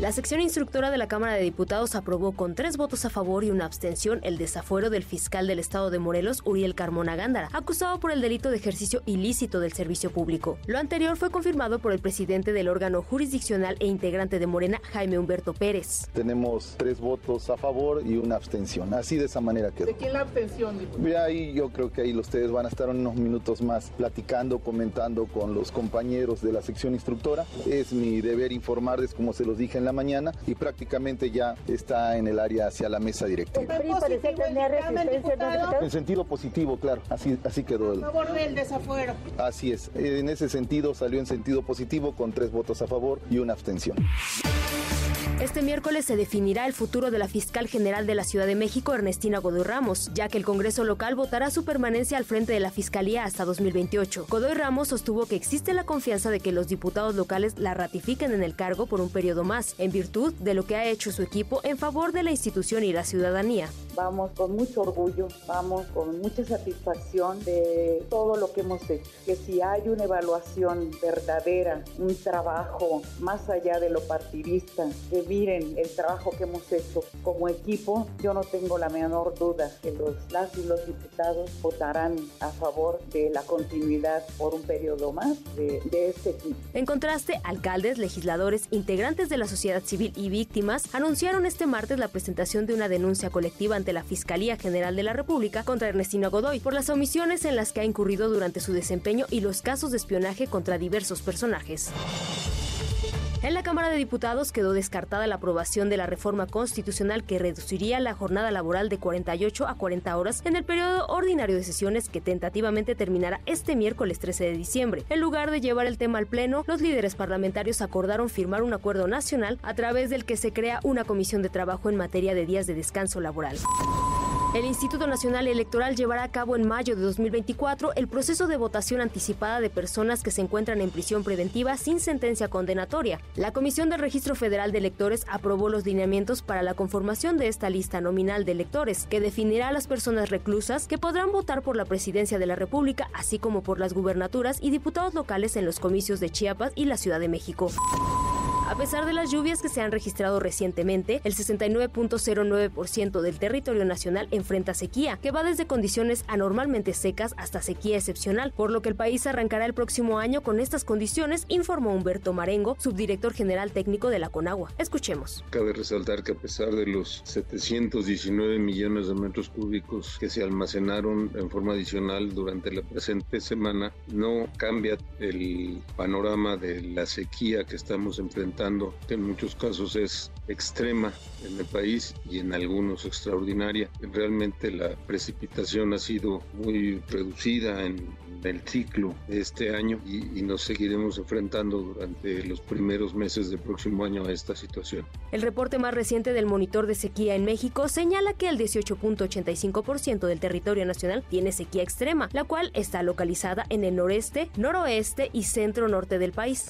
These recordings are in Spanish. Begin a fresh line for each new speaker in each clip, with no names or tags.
La sección instructora de la Cámara de Diputados aprobó con tres votos a favor y una abstención el desafuero del fiscal del Estado de Morelos, Uriel Carmona Gándara, acusado por el delito de ejercicio ilícito del servicio público. Lo anterior fue confirmado por el presidente del órgano jurisdiccional e integrante de Morena, Jaime Humberto Pérez.
Tenemos tres votos a favor y una abstención. Así de esa manera quedó.
¿De quién la abstención?
Diputado? Ahí yo creo que ahí ustedes van a estar unos minutos más platicando, comentando con los compañeros de la sección instructora. Es mi deber informarles, como se los dije en la mañana y prácticamente ya está en el área hacia la mesa directiva. En sentido positivo, claro, así, así quedó.
El... A favor del desafuero.
Así es, en ese sentido salió en sentido positivo con tres votos a favor y una abstención.
Este miércoles se definirá el futuro de la fiscal general de la Ciudad de México, Ernestina Godoy Ramos, ya que el Congreso local votará su permanencia al frente de la Fiscalía hasta 2028. Godoy Ramos sostuvo que existe la confianza de que los diputados locales la ratifiquen en el cargo por un periodo más, en virtud de lo que ha hecho su equipo en favor de la institución y la ciudadanía.
Vamos con mucho orgullo, vamos con mucha satisfacción de todo lo que hemos hecho. Que si hay una evaluación verdadera, un trabajo más allá de lo partidista, que miren el trabajo que hemos hecho como equipo, yo no tengo la menor duda que los, las y los diputados votarán a favor de la continuidad por un periodo más de, de este equipo.
En contraste, alcaldes, legisladores, integrantes de la sociedad civil y víctimas anunciaron este martes la presentación de una denuncia colectiva ante la Fiscalía General de la República contra Ernestina Godoy por las omisiones en las que ha incurrido durante su desempeño y los casos de espionaje contra diversos personajes. En la Cámara de Diputados quedó descartada la aprobación de la reforma constitucional que reduciría la jornada laboral de 48 a 40 horas en el periodo ordinario de sesiones que tentativamente terminará este miércoles 13 de diciembre. En lugar de llevar el tema al Pleno, los líderes parlamentarios acordaron firmar un acuerdo nacional a través del que se crea una comisión de trabajo en materia de días de descanso laboral. El Instituto Nacional Electoral llevará a cabo en mayo de 2024 el proceso de votación anticipada de personas que se encuentran en prisión preventiva sin sentencia condenatoria. La Comisión del Registro Federal de Electores aprobó los lineamientos para la conformación de esta lista nominal de electores, que definirá a las personas reclusas que podrán votar por la presidencia de la República, así como por las gubernaturas y diputados locales en los comicios de Chiapas y la Ciudad de México. A pesar de las lluvias que se han registrado recientemente, el 69.09% del territorio nacional enfrenta sequía, que va desde condiciones anormalmente secas hasta sequía excepcional, por lo que el país arrancará el próximo año con estas condiciones, informó Humberto Marengo, subdirector general técnico de la Conagua. Escuchemos.
Cabe resaltar que a pesar de los 719 millones de metros cúbicos que se almacenaron en forma adicional durante la presente semana, no cambia el panorama de la sequía que estamos enfrentando que en muchos casos es extrema en el país y en algunos extraordinaria. Realmente la precipitación ha sido muy reducida en el ciclo de este año y, y, nos seguiremos enfrentando durante los primeros meses del próximo año a esta situación.
El reporte más reciente del monitor de sequía en México señala que el 18.85% del territorio nacional tiene sequía extrema, la cual está localizada en el noreste, noroeste y centro norte del país.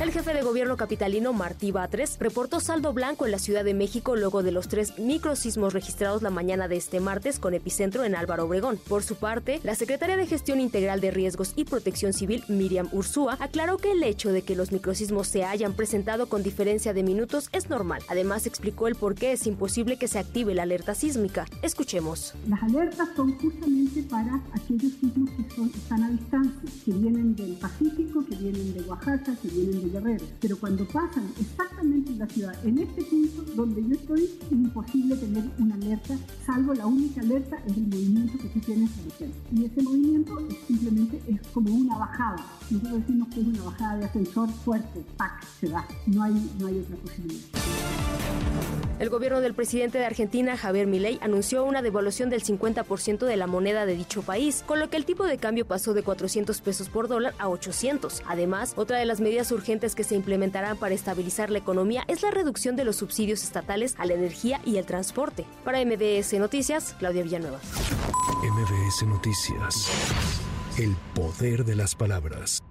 El jefe de gobierno capitalino Martí Batres reportó saldo blanco en la Ciudad de México luego de los tres microsismos registrados la mañana de este martes con epicentro en Álvaro Obregón. Por su parte, la secretaria de Gestión Integral de Riesgos y Protección Civil, Miriam Ursúa, aclaró que el hecho de que los microsismos se hayan presentado con diferencia de minutos es normal. Además, explicó el por qué es imposible que se active la alerta sísmica. Escuchemos.
Las alertas son justamente para aquellos sismos que son, están a distancia, que vienen del Pacífico, que vienen de Oaxaca, que vienen Guerrero. Pero cuando pasan exactamente en la ciudad, en este punto donde yo estoy, es imposible tener una alerta, salvo la única alerta es el movimiento que tú tienes presente. Y ese movimiento simplemente es como una bajada. Nosotros decimos que es una bajada de ascensor fuerte, ¡pac! se da. No hay, no hay otra posibilidad.
El gobierno del presidente de Argentina, Javier Milei, anunció una devaluación del 50% de la moneda de dicho país, con lo que el tipo de cambio pasó de 400 pesos por dólar a 800. Además, otra de las medidas urgentes que se implementarán para estabilizar la economía es la reducción de los subsidios estatales a la energía y el transporte. Para MBS Noticias, Claudia Villanueva.
MBS Noticias. El poder de las palabras.